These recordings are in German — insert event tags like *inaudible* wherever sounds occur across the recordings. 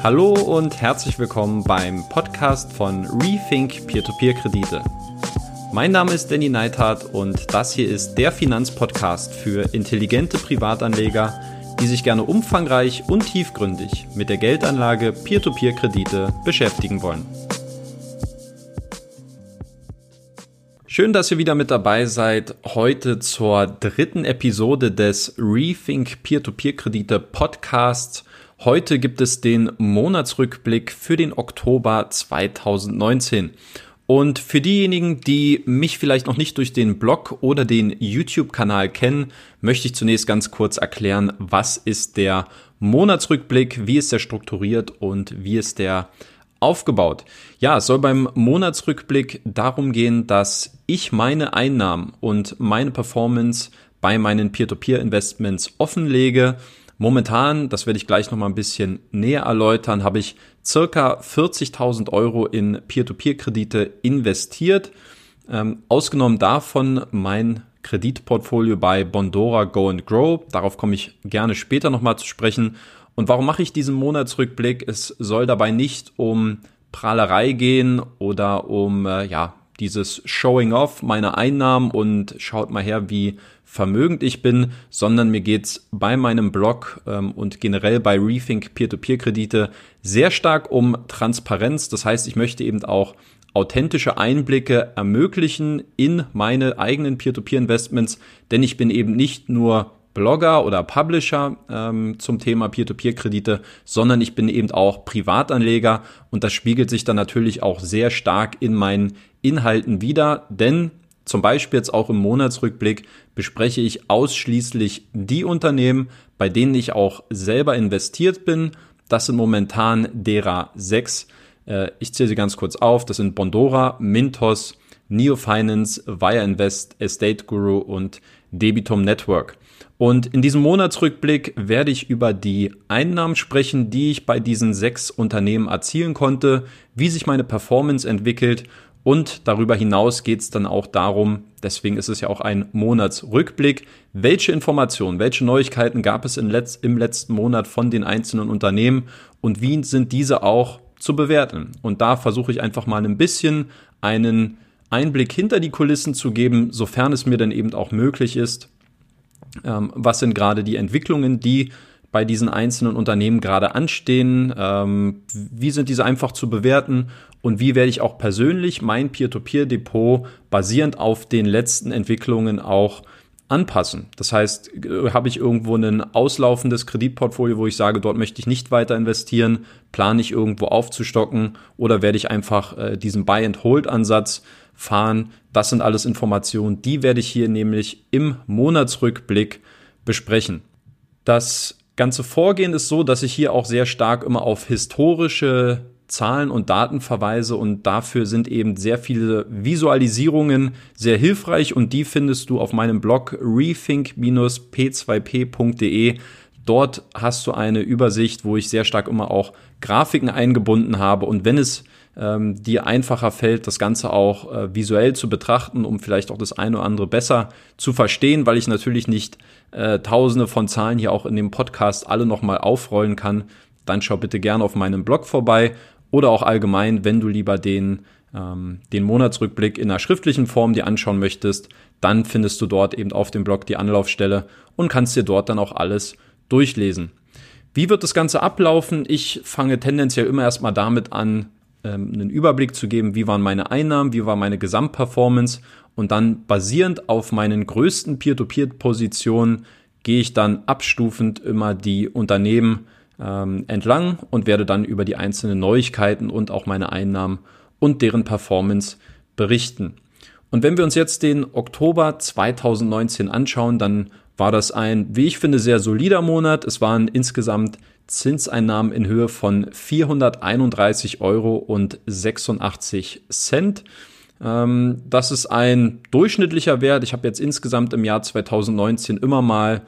Hallo und herzlich willkommen beim Podcast von Rethink Peer-to-Peer-Kredite. Mein Name ist Danny Neithardt und das hier ist der Finanzpodcast für intelligente Privatanleger, die sich gerne umfangreich und tiefgründig mit der Geldanlage Peer-to-Peer-Kredite beschäftigen wollen. Schön, dass ihr wieder mit dabei seid. Heute zur dritten Episode des Rethink Peer-to-Peer-Kredite Podcasts. Heute gibt es den Monatsrückblick für den Oktober 2019. Und für diejenigen, die mich vielleicht noch nicht durch den Blog oder den YouTube-Kanal kennen, möchte ich zunächst ganz kurz erklären, was ist der Monatsrückblick, wie ist der strukturiert und wie ist der aufgebaut. Ja, es soll beim Monatsrückblick darum gehen, dass ich meine Einnahmen und meine Performance bei meinen Peer-to-Peer-Investments offenlege Momentan, das werde ich gleich noch mal ein bisschen näher erläutern, habe ich circa 40.000 Euro in Peer-to-Peer-Kredite investiert. Ähm, ausgenommen davon mein Kreditportfolio bei Bondora Go and Grow. Darauf komme ich gerne später noch mal zu sprechen. Und warum mache ich diesen Monatsrückblick? Es soll dabei nicht um Prahlerei gehen oder um äh, ja dieses Showing off meiner Einnahmen und schaut mal her, wie vermögend ich bin, sondern mir geht's bei meinem Blog ähm, und generell bei Rethink Peer-to-Peer-Kredite sehr stark um Transparenz. Das heißt, ich möchte eben auch authentische Einblicke ermöglichen in meine eigenen Peer-to-Peer-Investments, denn ich bin eben nicht nur Blogger oder Publisher ähm, zum Thema Peer-to-Peer-Kredite, sondern ich bin eben auch Privatanleger. Und das spiegelt sich dann natürlich auch sehr stark in meinen Inhalten wieder, denn zum Beispiel jetzt auch im Monatsrückblick bespreche ich ausschließlich die Unternehmen, bei denen ich auch selber investiert bin. Das sind momentan derer sechs. Äh, ich zähle sie ganz kurz auf. Das sind Bondora, Mintos, Neo Finance, Via Invest, Estate Guru und Debitum Network. Und in diesem Monatsrückblick werde ich über die Einnahmen sprechen, die ich bei diesen sechs Unternehmen erzielen konnte, wie sich meine Performance entwickelt und darüber hinaus geht es dann auch darum, deswegen ist es ja auch ein Monatsrückblick, welche Informationen, welche Neuigkeiten gab es Letz-, im letzten Monat von den einzelnen Unternehmen und wie sind diese auch zu bewerten. Und da versuche ich einfach mal ein bisschen einen Einblick hinter die Kulissen zu geben, sofern es mir dann eben auch möglich ist. Ähm, was sind gerade die Entwicklungen, die bei diesen einzelnen Unternehmen gerade anstehen? Ähm, wie sind diese einfach zu bewerten? und wie werde ich auch persönlich mein Peer-to-Peer-Depot basierend auf den letzten Entwicklungen auch anpassen. Das heißt, äh, habe ich irgendwo ein auslaufendes Kreditportfolio, wo ich sage, dort möchte ich nicht weiter investieren, plane ich irgendwo aufzustocken oder werde ich einfach äh, diesen Buy-and-Hold-Ansatz fahren. Das sind alles Informationen, die werde ich hier nämlich im Monatsrückblick besprechen. Das ganze Vorgehen ist so, dass ich hier auch sehr stark immer auf historische Zahlen und Daten verweise und dafür sind eben sehr viele Visualisierungen sehr hilfreich und die findest du auf meinem Blog rethink-p2p.de. Dort hast du eine Übersicht, wo ich sehr stark immer auch Grafiken eingebunden habe und wenn es ähm, dir einfacher fällt, das Ganze auch äh, visuell zu betrachten, um vielleicht auch das eine oder andere besser zu verstehen, weil ich natürlich nicht äh, tausende von Zahlen hier auch in dem Podcast alle nochmal aufrollen kann, dann schau bitte gerne auf meinem Blog vorbei oder auch allgemein, wenn du lieber den, ähm, den Monatsrückblick in einer schriftlichen Form dir anschauen möchtest, dann findest du dort eben auf dem Blog die Anlaufstelle und kannst dir dort dann auch alles durchlesen. Wie wird das Ganze ablaufen? Ich fange tendenziell immer erstmal damit an, ähm, einen Überblick zu geben, wie waren meine Einnahmen, wie war meine Gesamtperformance und dann basierend auf meinen größten Peer-to-Peer-Positionen gehe ich dann abstufend immer die Unternehmen ähm, entlang und werde dann über die einzelnen Neuigkeiten und auch meine Einnahmen und deren Performance berichten. Und wenn wir uns jetzt den Oktober 2019 anschauen, dann war das ein, wie ich finde, sehr solider Monat. Es waren insgesamt Zinseinnahmen in Höhe von 431 Euro und 86 Cent. Ähm, das ist ein durchschnittlicher Wert. Ich habe jetzt insgesamt im Jahr 2019 immer mal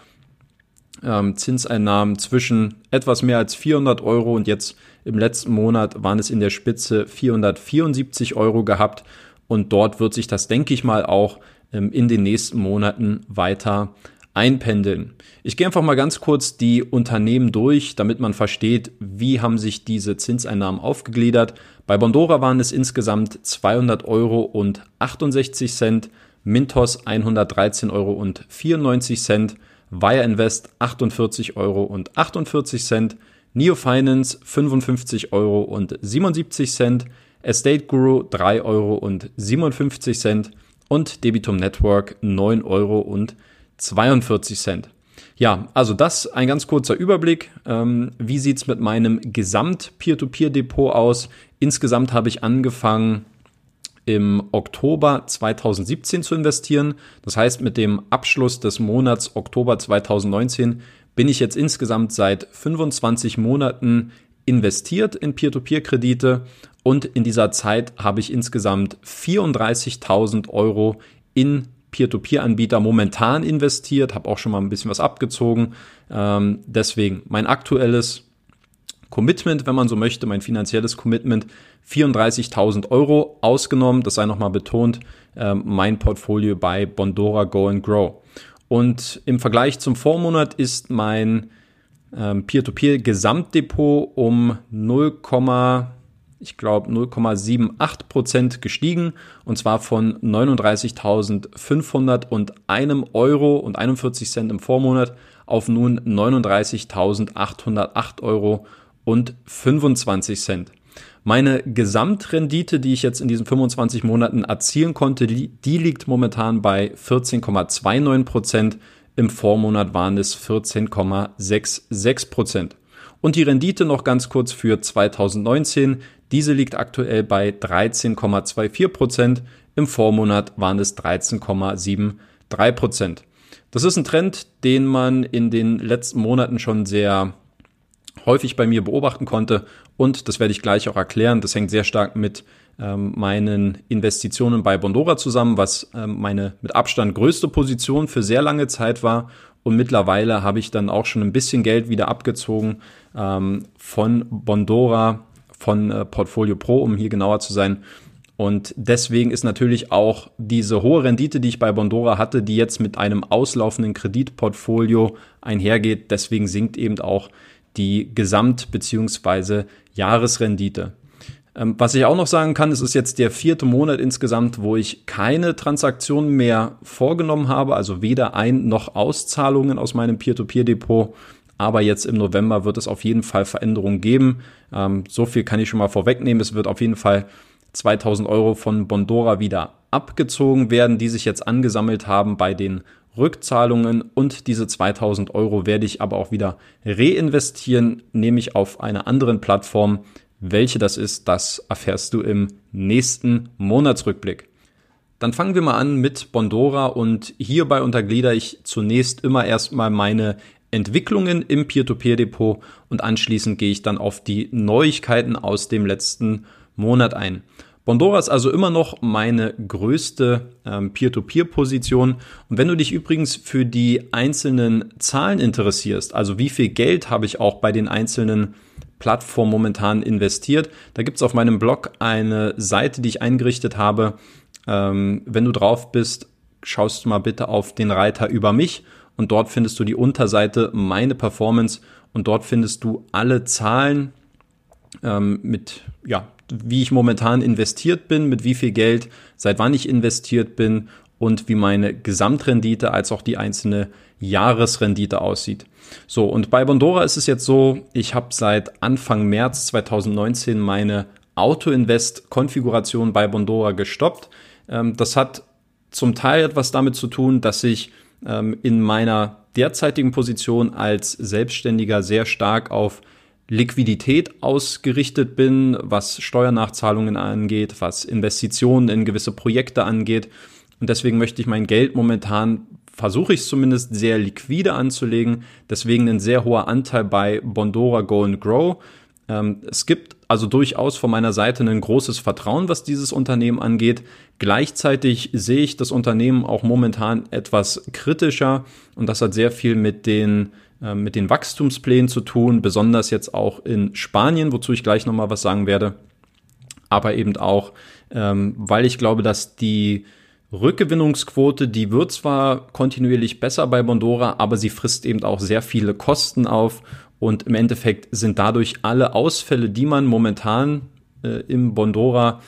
ähm, Zinseinnahmen zwischen etwas mehr als 400 Euro und jetzt im letzten Monat waren es in der Spitze 474 Euro gehabt und dort wird sich das, denke ich mal, auch ähm, in den nächsten Monaten weiter einpendeln. Ich gehe einfach mal ganz kurz die Unternehmen durch, damit man versteht, wie haben sich diese Zinseinnahmen aufgegliedert. Bei Bondora waren es insgesamt 200 Euro und 68 Cent, Mintos 113 Euro und 94 Cent, Wire Invest 48 Euro und 48 Cent, Neo Finance 55 Euro und 77 Cent, Estate Guru 3 Euro und 57 Cent und Debitum Network 9 Euro und 42 Cent. Ja, also das ein ganz kurzer Überblick. Ähm, wie sieht's mit meinem Gesamt-Peer-to-Peer-Depot aus? Insgesamt habe ich angefangen im Oktober 2017 zu investieren. Das heißt, mit dem Abschluss des Monats Oktober 2019 bin ich jetzt insgesamt seit 25 Monaten investiert in Peer-to-Peer-Kredite und in dieser Zeit habe ich insgesamt 34.000 Euro in Peer-to-Peer-Anbieter momentan investiert, habe auch schon mal ein bisschen was abgezogen. Ähm, deswegen mein aktuelles Commitment, wenn man so möchte, mein finanzielles Commitment, 34.000 Euro ausgenommen, das sei nochmal betont, äh, mein Portfolio bei Bondora Go and Grow. Und im Vergleich zum Vormonat ist mein ähm, Peer-to-Peer-Gesamtdepot um 0, ich glaube 0,78 Prozent gestiegen und zwar von 39.501 Euro und 41 Cent im Vormonat auf nun 39.808 Euro und 25 Cent. Meine Gesamtrendite, die ich jetzt in diesen 25 Monaten erzielen konnte, die liegt momentan bei 14,29 Prozent. Im Vormonat waren es 14,66 Prozent. Und die Rendite noch ganz kurz für 2019. Diese liegt aktuell bei 13,24 Prozent. Im Vormonat waren es 13,73 Prozent. Das ist ein Trend, den man in den letzten Monaten schon sehr häufig bei mir beobachten konnte. Und das werde ich gleich auch erklären. Das hängt sehr stark mit ähm, meinen Investitionen bei Bondora zusammen, was ähm, meine mit Abstand größte Position für sehr lange Zeit war. Und mittlerweile habe ich dann auch schon ein bisschen Geld wieder abgezogen ähm, von Bondora von äh, Portfolio Pro, um hier genauer zu sein. Und deswegen ist natürlich auch diese hohe Rendite, die ich bei Bondora hatte, die jetzt mit einem auslaufenden Kreditportfolio einhergeht, deswegen sinkt eben auch die Gesamt- bzw. Jahresrendite. Ähm, was ich auch noch sagen kann, es ist jetzt der vierte Monat insgesamt, wo ich keine Transaktionen mehr vorgenommen habe, also weder Ein- noch Auszahlungen aus meinem Peer-to-Peer-Depot. Aber jetzt im November wird es auf jeden Fall Veränderungen geben. Ähm, so viel kann ich schon mal vorwegnehmen. Es wird auf jeden Fall 2000 Euro von Bondora wieder abgezogen werden, die sich jetzt angesammelt haben bei den Rückzahlungen und diese 2000 Euro werde ich aber auch wieder reinvestieren, nämlich auf einer anderen Plattform. Welche das ist, das erfährst du im nächsten Monatsrückblick. Dann fangen wir mal an mit Bondora und hierbei unterglieder ich zunächst immer erstmal meine Entwicklungen im Peer-to-Peer-Depot und anschließend gehe ich dann auf die Neuigkeiten aus dem letzten Monat ein. Bondora ist also immer noch meine größte ähm, Peer-to-Peer-Position. Und wenn du dich übrigens für die einzelnen Zahlen interessierst, also wie viel Geld habe ich auch bei den einzelnen Plattformen momentan investiert, da gibt es auf meinem Blog eine Seite, die ich eingerichtet habe. Ähm, wenn du drauf bist, schaust du mal bitte auf den Reiter über mich und dort findest du die Unterseite meine Performance und dort findest du alle Zahlen ähm, mit ja, wie ich momentan investiert bin, mit wie viel Geld, seit wann ich investiert bin und wie meine Gesamtrendite als auch die einzelne Jahresrendite aussieht. So, und bei Bondora ist es jetzt so, ich habe seit Anfang März 2019 meine Auto-Invest-Konfiguration bei Bondora gestoppt. Ähm, das hat zum Teil etwas damit zu tun, dass ich ähm, in meiner derzeitigen Position als Selbstständiger sehr stark auf Liquidität ausgerichtet bin, was Steuernachzahlungen angeht, was Investitionen in gewisse Projekte angeht. Und deswegen möchte ich mein Geld momentan, versuche ich es zumindest, sehr liquide anzulegen. Deswegen ein sehr hoher Anteil bei Bondora Go and Grow. Ähm, es gibt also durchaus von meiner Seite ein großes Vertrauen, was dieses Unternehmen angeht. Gleichzeitig sehe ich das Unternehmen auch momentan etwas kritischer und das hat sehr viel mit den äh, mit den Wachstumsplänen zu tun, besonders jetzt auch in Spanien, wozu ich gleich nochmal was sagen werde. Aber eben auch, ähm, weil ich glaube, dass die Rückgewinnungsquote, die wird zwar kontinuierlich besser bei Bondora, aber sie frisst eben auch sehr viele Kosten auf und im Endeffekt sind dadurch alle Ausfälle, die man momentan äh, im Bondora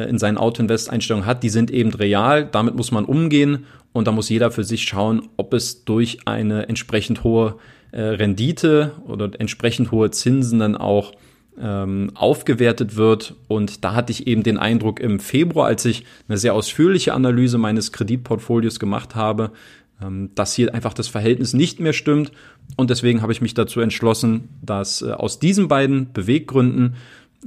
in seinen Auto-Invest-Einstellungen hat, die sind eben real. Damit muss man umgehen und da muss jeder für sich schauen, ob es durch eine entsprechend hohe äh, Rendite oder entsprechend hohe Zinsen dann auch ähm, aufgewertet wird. Und da hatte ich eben den Eindruck im Februar, als ich eine sehr ausführliche Analyse meines Kreditportfolios gemacht habe, ähm, dass hier einfach das Verhältnis nicht mehr stimmt. Und deswegen habe ich mich dazu entschlossen, dass äh, aus diesen beiden Beweggründen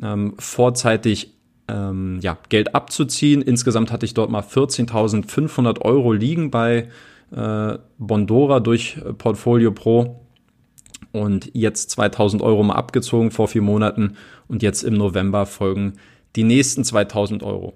ähm, vorzeitig ähm, ja, Geld abzuziehen. Insgesamt hatte ich dort mal 14.500 Euro liegen bei äh, Bondora durch äh, Portfolio Pro und jetzt 2000 Euro mal abgezogen vor vier Monaten und jetzt im November folgen die nächsten 2000 Euro.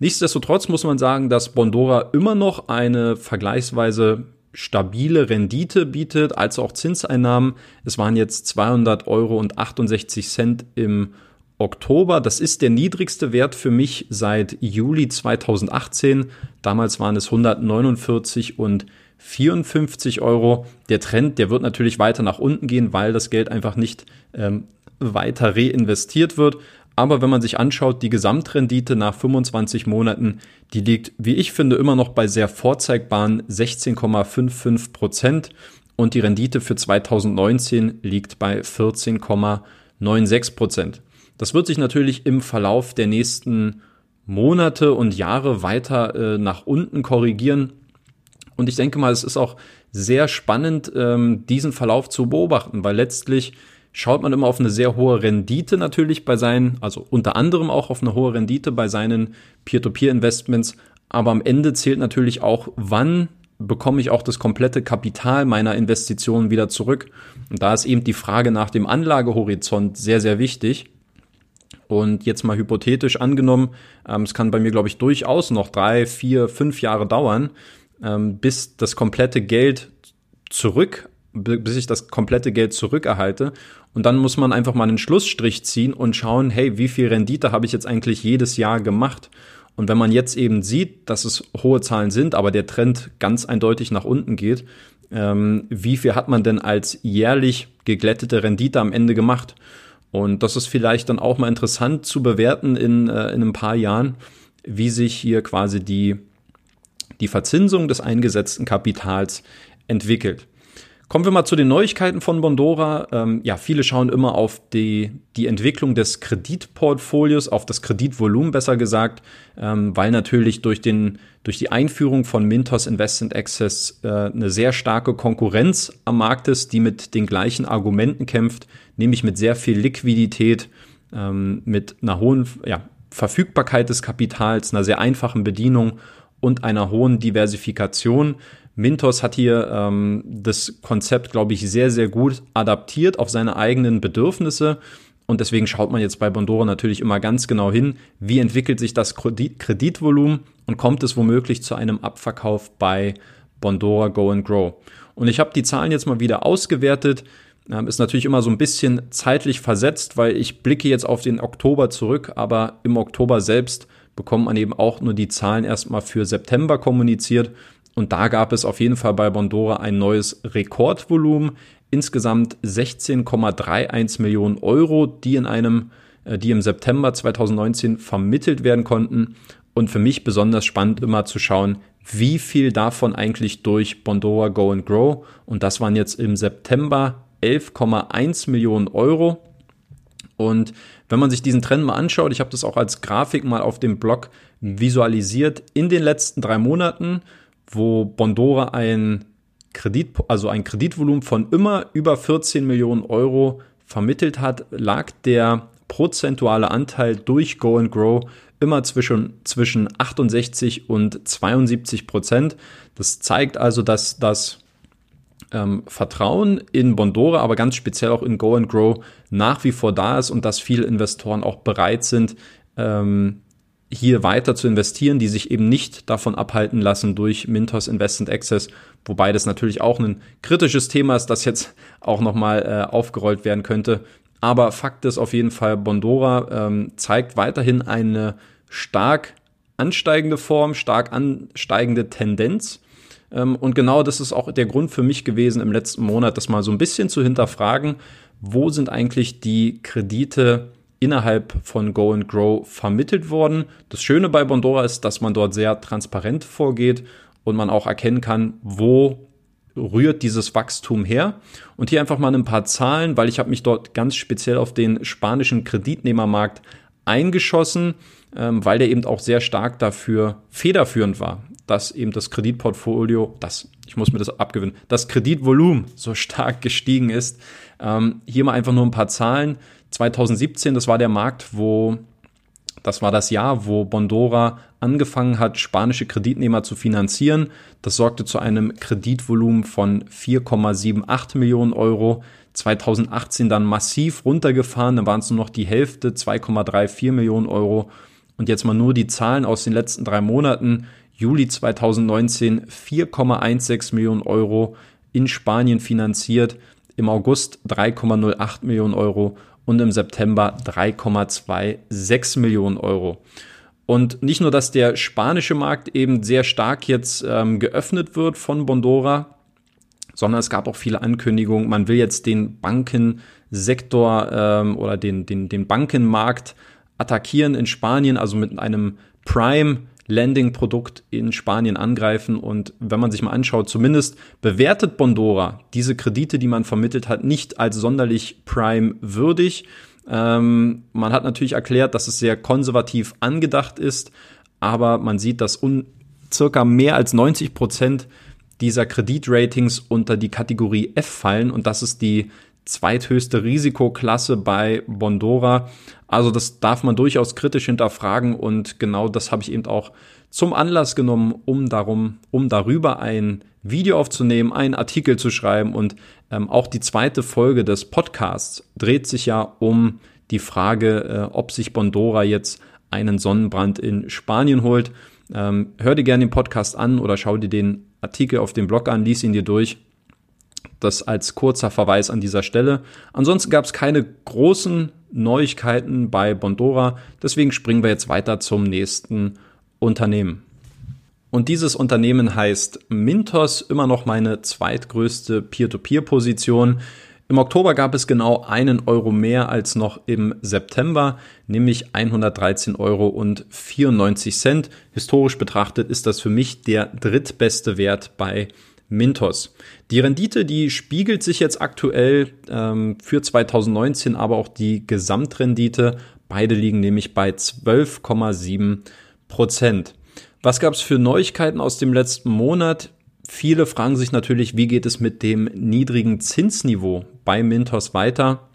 Nichtsdestotrotz muss man sagen, dass Bondora immer noch eine vergleichsweise stabile Rendite bietet, als auch Zinseinnahmen. Es waren jetzt 200 Euro und 68 Cent im Oktober. Das ist der niedrigste Wert für mich seit Juli 2018. Damals waren es 149 und 54 Euro. Der Trend, der wird natürlich weiter nach unten gehen, weil das Geld einfach nicht ähm, weiter reinvestiert wird. Aber wenn man sich anschaut, die Gesamtrendite nach 25 Monaten, die liegt, wie ich finde, immer noch bei sehr vorzeigbaren 16,55 Prozent. Und die Rendite für 2019 liegt bei 14,96 Prozent. Das wird sich natürlich im Verlauf der nächsten Monate und Jahre weiter äh, nach unten korrigieren. Und ich denke mal, es ist auch sehr spannend, ähm, diesen Verlauf zu beobachten, weil letztlich schaut man immer auf eine sehr hohe Rendite natürlich bei seinen, also unter anderem auch auf eine hohe Rendite bei seinen Peer-to-Peer-Investments. Aber am Ende zählt natürlich auch, wann bekomme ich auch das komplette Kapital meiner Investitionen wieder zurück. Und da ist eben die Frage nach dem Anlagehorizont sehr, sehr wichtig. Und jetzt mal hypothetisch angenommen, ähm, es kann bei mir, glaube ich, durchaus noch drei, vier, fünf Jahre dauern, ähm, bis das komplette Geld zurück, bis ich das komplette Geld zurückerhalte. Und dann muss man einfach mal einen Schlussstrich ziehen und schauen, hey, wie viel Rendite habe ich jetzt eigentlich jedes Jahr gemacht? Und wenn man jetzt eben sieht, dass es hohe Zahlen sind, aber der Trend ganz eindeutig nach unten geht, ähm, wie viel hat man denn als jährlich geglättete Rendite am Ende gemacht? Und das ist vielleicht dann auch mal interessant zu bewerten in, äh, in ein paar Jahren, wie sich hier quasi die die Verzinsung des eingesetzten Kapitals entwickelt. Kommen wir mal zu den Neuigkeiten von Bondora. Ähm, ja, viele schauen immer auf die, die Entwicklung des Kreditportfolios, auf das Kreditvolumen besser gesagt, ähm, weil natürlich durch, den, durch die Einführung von Mintos Investment Access äh, eine sehr starke Konkurrenz am Markt ist, die mit den gleichen Argumenten kämpft, nämlich mit sehr viel Liquidität, ähm, mit einer hohen ja, Verfügbarkeit des Kapitals, einer sehr einfachen Bedienung und einer hohen Diversifikation. Mintos hat hier ähm, das Konzept, glaube ich, sehr, sehr gut adaptiert auf seine eigenen Bedürfnisse. Und deswegen schaut man jetzt bei Bondora natürlich immer ganz genau hin, wie entwickelt sich das Kreditvolumen und kommt es womöglich zu einem Abverkauf bei Bondora Go and Grow. Und ich habe die Zahlen jetzt mal wieder ausgewertet. Ähm, ist natürlich immer so ein bisschen zeitlich versetzt, weil ich blicke jetzt auf den Oktober zurück, aber im Oktober selbst bekommt man eben auch nur die Zahlen erstmal für September kommuniziert. Und da gab es auf jeden Fall bei Bondora ein neues Rekordvolumen. Insgesamt 16,31 Millionen Euro, die in einem, äh, die im September 2019 vermittelt werden konnten. Und für mich besonders spannend immer zu schauen, wie viel davon eigentlich durch Bondora Go and Grow. Und das waren jetzt im September 11,1 Millionen Euro. Und wenn man sich diesen Trend mal anschaut, ich habe das auch als Grafik mal auf dem Blog visualisiert, in den letzten drei Monaten, wo Bondora ein Kredit, also ein Kreditvolumen von immer über 14 Millionen Euro vermittelt hat, lag der prozentuale Anteil durch Go and Grow immer zwischen, zwischen 68 und 72 Prozent. Das zeigt also, dass das ähm, Vertrauen in Bondora, aber ganz speziell auch in Go and Grow nach wie vor da ist und dass viele Investoren auch bereit sind, ähm, hier weiter zu investieren, die sich eben nicht davon abhalten lassen durch Mintos Investment Access, wobei das natürlich auch ein kritisches Thema ist, das jetzt auch nochmal äh, aufgerollt werden könnte. Aber Fakt ist auf jeden Fall, Bondora ähm, zeigt weiterhin eine stark ansteigende Form, stark ansteigende Tendenz. Ähm, und genau das ist auch der Grund für mich gewesen, im letzten Monat das mal so ein bisschen zu hinterfragen, wo sind eigentlich die Kredite innerhalb von Go and Grow vermittelt worden. Das Schöne bei Bondora ist, dass man dort sehr transparent vorgeht und man auch erkennen kann, wo rührt dieses Wachstum her. Und hier einfach mal ein paar Zahlen, weil ich habe mich dort ganz speziell auf den spanischen Kreditnehmermarkt eingeschossen, ähm, weil der eben auch sehr stark dafür federführend war, dass eben das Kreditportfolio, das, ich muss mir das abgewinnen, das Kreditvolumen so stark gestiegen ist. Ähm, hier mal einfach nur ein paar Zahlen. 2017, das war der Markt, wo das war das Jahr, wo Bondora angefangen hat, spanische Kreditnehmer zu finanzieren. Das sorgte zu einem Kreditvolumen von 4,78 Millionen Euro. 2018 dann massiv runtergefahren, dann waren es nur noch die Hälfte, 2,34 Millionen Euro. Und jetzt mal nur die Zahlen aus den letzten drei Monaten. Juli 2019 4,16 Millionen Euro in Spanien finanziert, im August 3,08 Millionen Euro und im September 3,26 Millionen Euro. Und nicht nur, dass der spanische Markt eben sehr stark jetzt ähm, geöffnet wird von Bondora, sondern es gab auch viele Ankündigungen. Man will jetzt den Bankensektor ähm, oder den, den, den Bankenmarkt attackieren in Spanien, also mit einem Prime Lending-Produkt in Spanien angreifen. Und wenn man sich mal anschaut, zumindest bewertet Bondora diese Kredite, die man vermittelt hat, nicht als sonderlich prime würdig. Ähm, man hat natürlich erklärt, dass es sehr konservativ angedacht ist, aber man sieht, dass un circa mehr als 90 Prozent dieser Kreditratings unter die Kategorie F fallen und das ist die zweithöchste Risikoklasse bei Bondora. Also das darf man durchaus kritisch hinterfragen und genau das habe ich eben auch zum Anlass genommen, um darum, um darüber ein Video aufzunehmen, einen Artikel zu schreiben und ähm, auch die zweite Folge des Podcasts dreht sich ja um die Frage, äh, ob sich Bondora jetzt einen Sonnenbrand in Spanien holt. Ähm, hör dir gerne den Podcast an oder schau dir den Artikel auf dem Blog an, lies ihn dir durch. Das als kurzer Verweis an dieser Stelle. Ansonsten gab es keine großen Neuigkeiten bei Bondora. Deswegen springen wir jetzt weiter zum nächsten Unternehmen. Und dieses Unternehmen heißt Mintos, immer noch meine zweitgrößte Peer-to-Peer-Position. Im Oktober gab es genau einen Euro mehr als noch im September, nämlich 113,94 Euro Historisch betrachtet ist das für mich der drittbeste Wert bei Mintos. Die Rendite, die spiegelt sich jetzt aktuell ähm, für 2019, aber auch die Gesamtrendite. Beide liegen nämlich bei 12,7 Prozent. Was gab es für Neuigkeiten aus dem letzten Monat? Viele fragen sich natürlich, wie geht es mit dem niedrigen Zinsniveau bei Mintos weiter?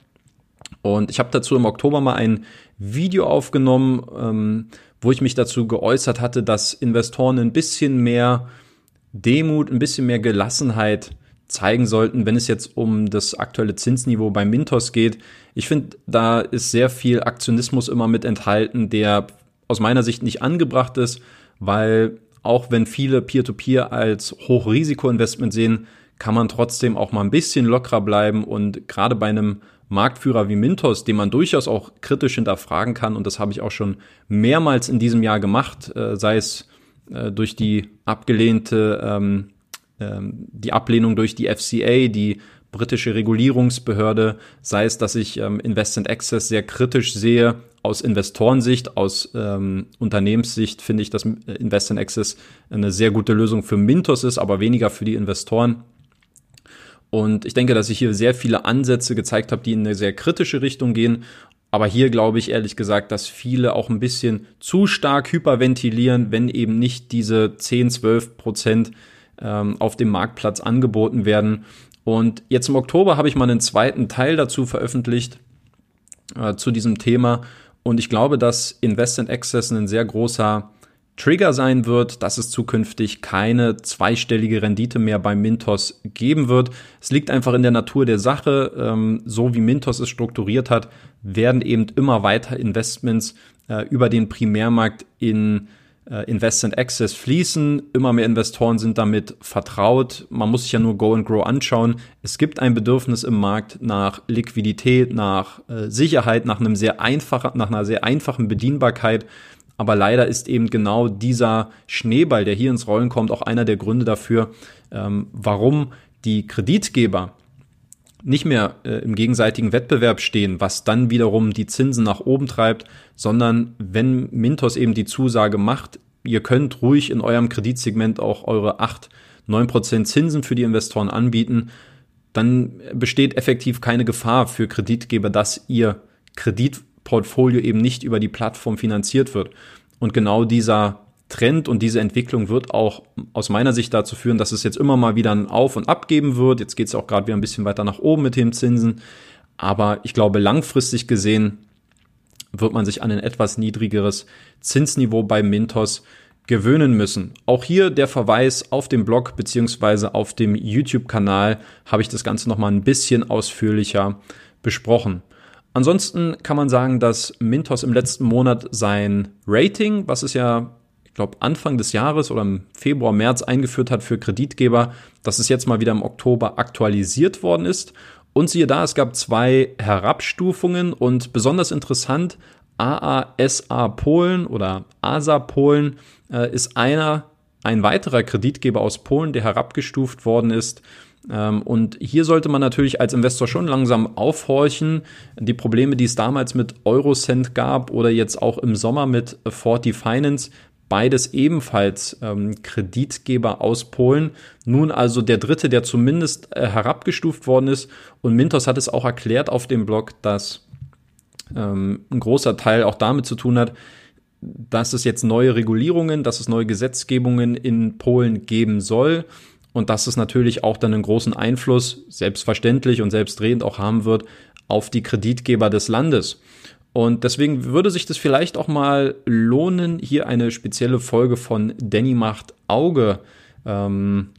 Und ich habe dazu im Oktober mal ein Video aufgenommen, ähm, wo ich mich dazu geäußert hatte, dass Investoren ein bisschen mehr Demut, ein bisschen mehr Gelassenheit zeigen sollten, wenn es jetzt um das aktuelle Zinsniveau bei Mintos geht. Ich finde, da ist sehr viel Aktionismus immer mit enthalten, der aus meiner Sicht nicht angebracht ist, weil auch wenn viele Peer-to-Peer -Peer als Hochrisiko-Investment sehen, kann man trotzdem auch mal ein bisschen lockerer bleiben und gerade bei einem Marktführer wie Mintos, den man durchaus auch kritisch hinterfragen kann, und das habe ich auch schon mehrmals in diesem Jahr gemacht, äh, sei es äh, durch die abgelehnte, ähm, ähm, die Ablehnung durch die FCA, die britische Regulierungsbehörde, sei es, dass ich ähm, Invest and Access sehr kritisch sehe. Aus Investorensicht, aus ähm, Unternehmenssicht finde ich, dass Invest and Access eine sehr gute Lösung für Mintos ist, aber weniger für die Investoren. Und ich denke, dass ich hier sehr viele Ansätze gezeigt habe, die in eine sehr kritische Richtung gehen. Aber hier glaube ich ehrlich gesagt, dass viele auch ein bisschen zu stark hyperventilieren, wenn eben nicht diese 10, 12 Prozent ähm, auf dem Marktplatz angeboten werden. Und jetzt im Oktober habe ich mal einen zweiten Teil dazu veröffentlicht äh, zu diesem Thema. Und ich glaube, dass Invest in Access ein sehr großer Trigger sein wird, dass es zukünftig keine zweistellige Rendite mehr bei Mintos geben wird. Es liegt einfach in der Natur der Sache. Ähm, so wie Mintos es strukturiert hat, werden eben immer weiter Investments äh, über den Primärmarkt in äh, Invest and Access fließen. Immer mehr Investoren sind damit vertraut. Man muss sich ja nur Go and Grow anschauen. Es gibt ein Bedürfnis im Markt nach Liquidität, nach äh, Sicherheit, nach einem sehr einfachen, nach einer sehr einfachen Bedienbarkeit Aber leider ist eben genau dieser Schneeball, der hier ins Rollen kommt, auch einer der Gründe dafür, ähm, warum die Kreditgeber nicht mehr äh, im gegenseitigen Wettbewerb stehen, was dann wiederum die Zinsen nach oben treibt, sondern wenn Mintos eben die Zusage macht, ihr könnt ruhig in eurem Kreditsegment auch eure 8, 9 Prozent Zinsen für die Investoren anbieten, dann besteht effektiv keine Gefahr für Kreditgeber, dass ihr Kreditportfolio eben nicht über die Plattform finanziert wird. Und genau dieser Trend und diese Entwicklung wird auch aus meiner Sicht dazu führen, dass es jetzt immer mal wieder ein Auf und Ab geben wird. Jetzt geht es auch gerade wieder ein bisschen weiter nach oben mit den Zinsen. Aber ich glaube, langfristig gesehen wird man sich an ein etwas niedrigeres Zinsniveau bei Mintos gewöhnen müssen. Auch hier der Verweis auf dem Blog beziehungsweise auf dem YouTube-Kanal habe ich das Ganze nochmal ein bisschen ausführlicher besprochen. Ansonsten kann man sagen, dass Mintos im letzten Monat sein Rating, was es ja glaube, Anfang des Jahres oder im Februar, März eingeführt hat für Kreditgeber, dass es jetzt mal wieder im Oktober aktualisiert worden ist. Und siehe da, es gab zwei Herabstufungen und besonders interessant, AASA Polen oder ASA Polen äh, ist einer, ein weiterer Kreditgeber aus Polen, der herabgestuft worden ist. Ähm, und hier sollte man natürlich als Investor schon langsam aufhorchen. Die Probleme, die es damals mit Eurocent gab oder jetzt auch im Sommer mit Forty Finance, beides ebenfalls ähm, Kreditgeber aus Polen. Nun also der dritte, der zumindest äh, herabgestuft worden ist. Und Mintos hat es auch erklärt auf dem Blog, dass ähm, ein großer Teil auch damit zu tun hat, dass es jetzt neue Regulierungen, dass es neue Gesetzgebungen in Polen geben soll und dass es natürlich auch dann einen großen Einfluss, selbstverständlich und selbstredend auch haben wird, auf die Kreditgeber des Landes. Und deswegen würde sich das vielleicht auch mal lohnen, hier eine spezielle Folge von Danny macht Auge ähm,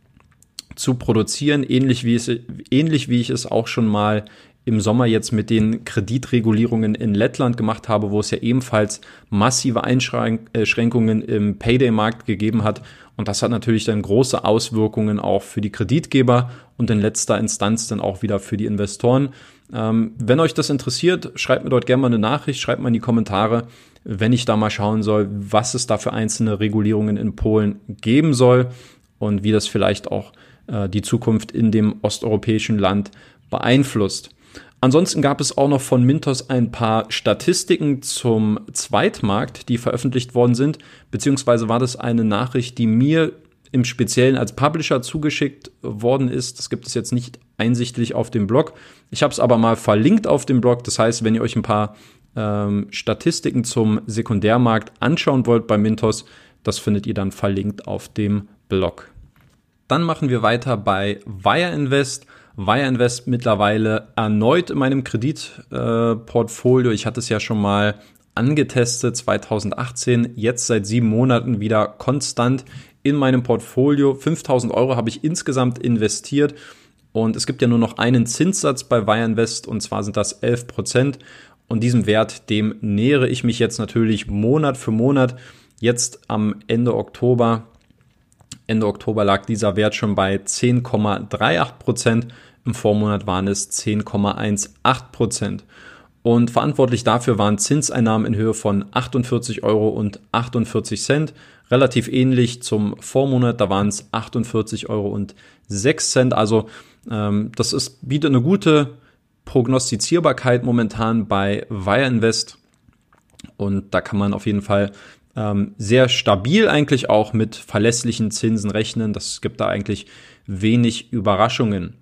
zu produzieren, ähnlich wie, es, ähnlich wie ich es auch schon mal im Sommer jetzt mit den Kreditregulierungen in Lettland gemacht habe, wo es ja ebenfalls massive Einschränkungen im Payday-Markt gegeben hat. Und das hat natürlich dann große Auswirkungen auch für die Kreditgeber und in letzter Instanz dann auch wieder für die Investoren. Ähm, wenn euch das interessiert, schreibt mir dort gerne mal eine Nachricht, schreibt mal in die Kommentare, wenn ich da mal schauen soll, was es da für einzelne Regulierungen in Polen geben soll und wie das vielleicht auch äh, die Zukunft in dem osteuropäischen Land beeinflusst. Ansonsten gab es auch noch von Mintos ein paar Statistiken zum Zweitmarkt, die veröffentlicht worden sind, beziehungsweise war das eine Nachricht, die mir im Speziellen als Publisher zugeschickt worden ist. Das gibt es jetzt nicht einsichtlich auf dem Blog. Ich habe es aber mal verlinkt auf dem Blog. Das heißt, wenn ihr euch ein paar ähm, Statistiken zum Sekundärmarkt anschauen wollt bei Mintos, das findet ihr dann verlinkt auf dem Blog. Dann machen wir weiter bei Wire Invest. Wire Invest mittlerweile erneut in meinem Kreditportfolio. Äh, ich hatte es ja schon mal angetestet 2018, jetzt seit sieben Monaten wieder konstant in meinem Portfolio. 5000 Euro habe ich insgesamt investiert und es gibt ja nur noch einen Zinssatz bei Wireinvest und zwar sind das 11 Prozent. Und diesem Wert, dem nähere ich mich jetzt natürlich Monat für Monat. Jetzt am Ende Oktober, Ende Oktober lag dieser Wert schon bei 10,38 Prozent. Im Vormonat waren es 10,18 Prozent. Und verantwortlich dafür waren Zinseinnahmen in Höhe von 48 Euro und 48 Cent relativ ähnlich zum Vormonat, da waren es 48 Euro und 6 Cent. Also ähm, das ist, bietet eine gute Prognostizierbarkeit momentan bei Wire Invest. Und da kann man auf jeden Fall ähm, sehr stabil eigentlich auch mit verlässlichen Zinsen rechnen. Das gibt da eigentlich wenig Überraschungen.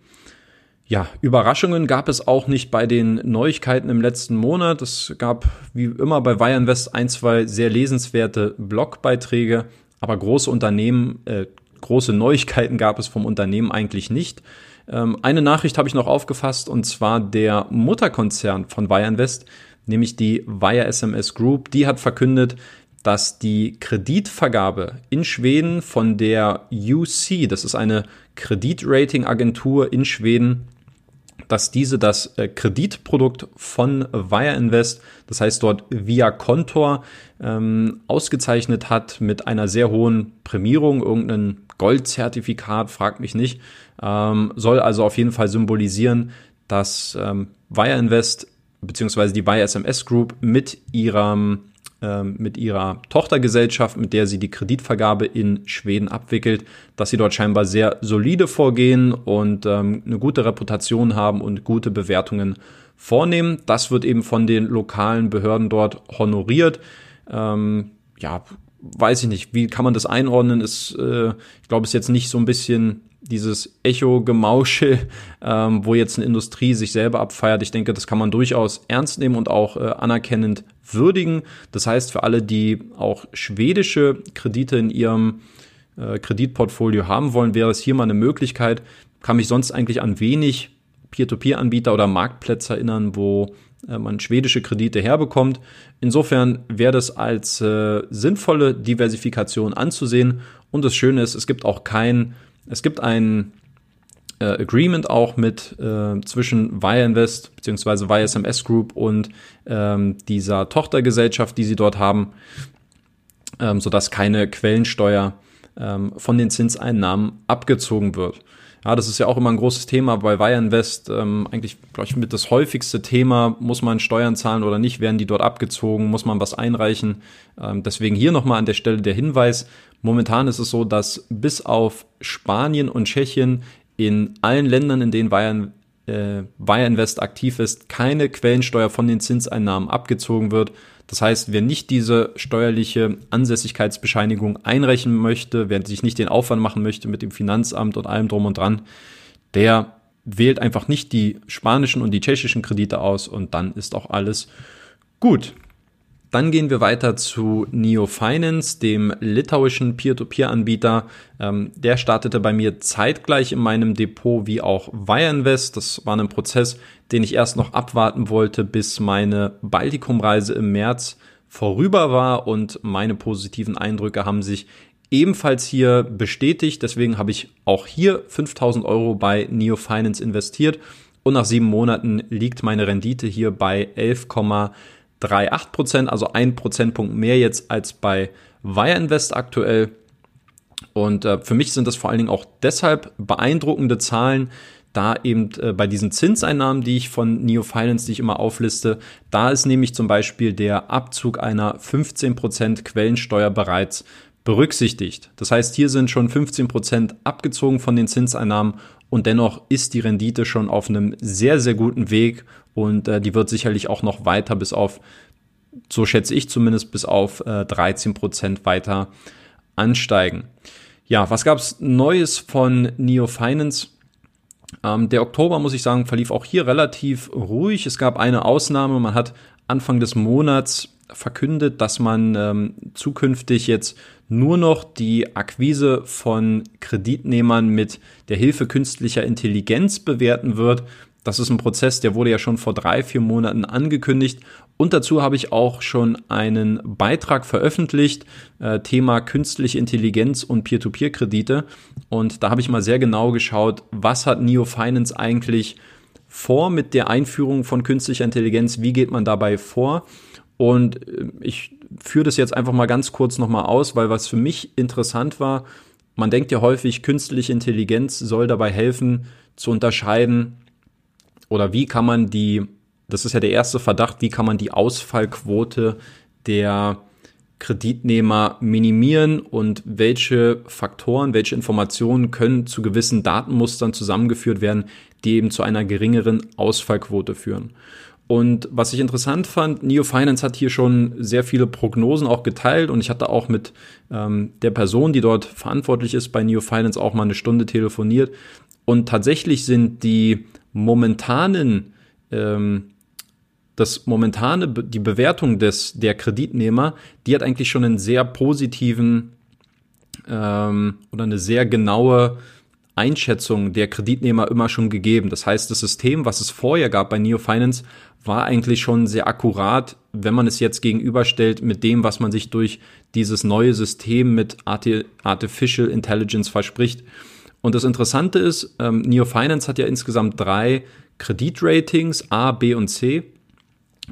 Ja, Überraschungen gab es auch nicht bei den Neuigkeiten im letzten Monat. Es gab wie immer bei Wireinvest ein, zwei sehr lesenswerte Blogbeiträge, aber große Unternehmen, äh, große Neuigkeiten gab es vom Unternehmen eigentlich nicht. Ähm, eine Nachricht habe ich noch aufgefasst und zwar der Mutterkonzern von Wireinvest, nämlich die Wire SMS Group, die hat verkündet, dass die Kreditvergabe in Schweden von der UC, das ist eine Kreditratingagentur in Schweden, dass diese das äh, Kreditprodukt von Wire Invest, das heißt dort via Kontor, ähm, ausgezeichnet hat mit einer sehr hohen Prämierung, irgendein Goldzertifikat, fragt mich nicht, ähm, soll also auf jeden Fall symbolisieren, dass ähm, Wire Invest bzw. die Wire SMS Group mit ihrem mit ihrer Tochtergesellschaft, mit der sie die Kreditvergabe in Schweden abwickelt, dass sie dort scheinbar sehr solide vorgehen und ähm, eine gute Reputation haben und gute Bewertungen vornehmen. Das wird eben von den lokalen Behörden dort honoriert. Ähm, ja, weiß ich nicht, wie kann man das einordnen? Ist, äh, ich glaube, es ist jetzt nicht so ein bisschen dieses Echo-Gemauschel, *laughs* ähm, wo jetzt eine Industrie sich selber abfeiert. Ich denke, das kann man durchaus ernst nehmen und auch äh, anerkennend würdigen. Das heißt, für alle, die auch schwedische Kredite in ihrem äh, Kreditportfolio haben wollen, wäre es hier mal eine Möglichkeit. Kann mich sonst eigentlich an wenig Peer-to-Peer-Anbieter oder Marktplätze erinnern, wo äh, man schwedische Kredite herbekommt. Insofern wäre das als äh, sinnvolle Diversifikation anzusehen. Und das Schöne ist, es gibt auch kein es gibt ein äh, Agreement auch mit äh, zwischen Via Invest bzw. Via SMS Group und ähm, dieser Tochtergesellschaft, die sie dort haben, ähm, sodass keine Quellensteuer ähm, von den Zinseinnahmen abgezogen wird. Ja, das ist ja auch immer ein großes Thema bei Wire Invest. Ähm, eigentlich, glaube ich, mit das häufigste Thema, muss man Steuern zahlen oder nicht, werden die dort abgezogen, muss man was einreichen. Ähm, deswegen hier nochmal an der Stelle der Hinweis. Momentan ist es so, dass bis auf Spanien und Tschechien in allen Ländern, in denen Wire, äh, Wire Invest aktiv ist, keine Quellensteuer von den Zinseinnahmen abgezogen wird. Das heißt, wer nicht diese steuerliche Ansässigkeitsbescheinigung einreichen möchte, wer sich nicht den Aufwand machen möchte mit dem Finanzamt und allem drum und dran, der wählt einfach nicht die spanischen und die tschechischen Kredite aus und dann ist auch alles gut. Dann gehen wir weiter zu Neo Finance, dem litauischen Peer-to-Peer-Anbieter. Ähm, der startete bei mir zeitgleich in meinem Depot wie auch Wireinvest. Das war ein Prozess, den ich erst noch abwarten wollte, bis meine Baltikum-Reise im März vorüber war und meine positiven Eindrücke haben sich ebenfalls hier bestätigt. Deswegen habe ich auch hier 5000 Euro bei Neo Finance investiert und nach sieben Monaten liegt meine Rendite hier bei 11,5 3,8 Prozent, also ein Prozentpunkt mehr jetzt als bei Wire Invest aktuell. Und äh, für mich sind das vor allen Dingen auch deshalb beeindruckende Zahlen, da eben äh, bei diesen Zinseinnahmen, die ich von Neo Finance, die ich immer aufliste, da ist nämlich zum Beispiel der Abzug einer 15% Quellensteuer bereits berücksichtigt. Das heißt, hier sind schon 15% abgezogen von den Zinseinnahmen und dennoch ist die Rendite schon auf einem sehr, sehr guten Weg und äh, die wird sicherlich auch noch weiter bis auf, so schätze ich zumindest, bis auf äh, 13 Prozent weiter ansteigen. Ja, was gab es Neues von Neo Finance? Ähm, der Oktober, muss ich sagen, verlief auch hier relativ ruhig. Es gab eine Ausnahme. Man hat Anfang des Monats verkündet, dass man ähm, zukünftig jetzt nur noch die Akquise von Kreditnehmern mit der Hilfe künstlicher Intelligenz bewerten wird. Das ist ein Prozess, der wurde ja schon vor drei, vier Monaten angekündigt. Und dazu habe ich auch schon einen Beitrag veröffentlicht, äh, Thema künstliche Intelligenz und Peer-to-Peer-Kredite. Und da habe ich mal sehr genau geschaut, was hat Neo Finance eigentlich vor mit der Einführung von künstlicher Intelligenz? Wie geht man dabei vor? Und äh, ich führe das jetzt einfach mal ganz kurz nochmal aus, weil was für mich interessant war, man denkt ja häufig, künstliche Intelligenz soll dabei helfen zu unterscheiden, oder wie kann man die, das ist ja der erste Verdacht, wie kann man die Ausfallquote der Kreditnehmer minimieren und welche Faktoren, welche Informationen können zu gewissen Datenmustern zusammengeführt werden, die eben zu einer geringeren Ausfallquote führen. Und was ich interessant fand, Neo Finance hat hier schon sehr viele Prognosen auch geteilt und ich hatte auch mit ähm, der Person, die dort verantwortlich ist bei Neo Finance, auch mal eine Stunde telefoniert. Und tatsächlich sind die momentanen ähm, das momentane, die Bewertung des, der Kreditnehmer, die hat eigentlich schon einen sehr positiven ähm, oder eine sehr genaue Einschätzung der Kreditnehmer immer schon gegeben. Das heißt, das System, was es vorher gab bei Neo Finance, war eigentlich schon sehr akkurat, wenn man es jetzt gegenüberstellt mit dem, was man sich durch dieses neue System mit Artificial Intelligence verspricht. Und das Interessante ist, ähm, Neo Finance hat ja insgesamt drei Kreditratings, A, B und C.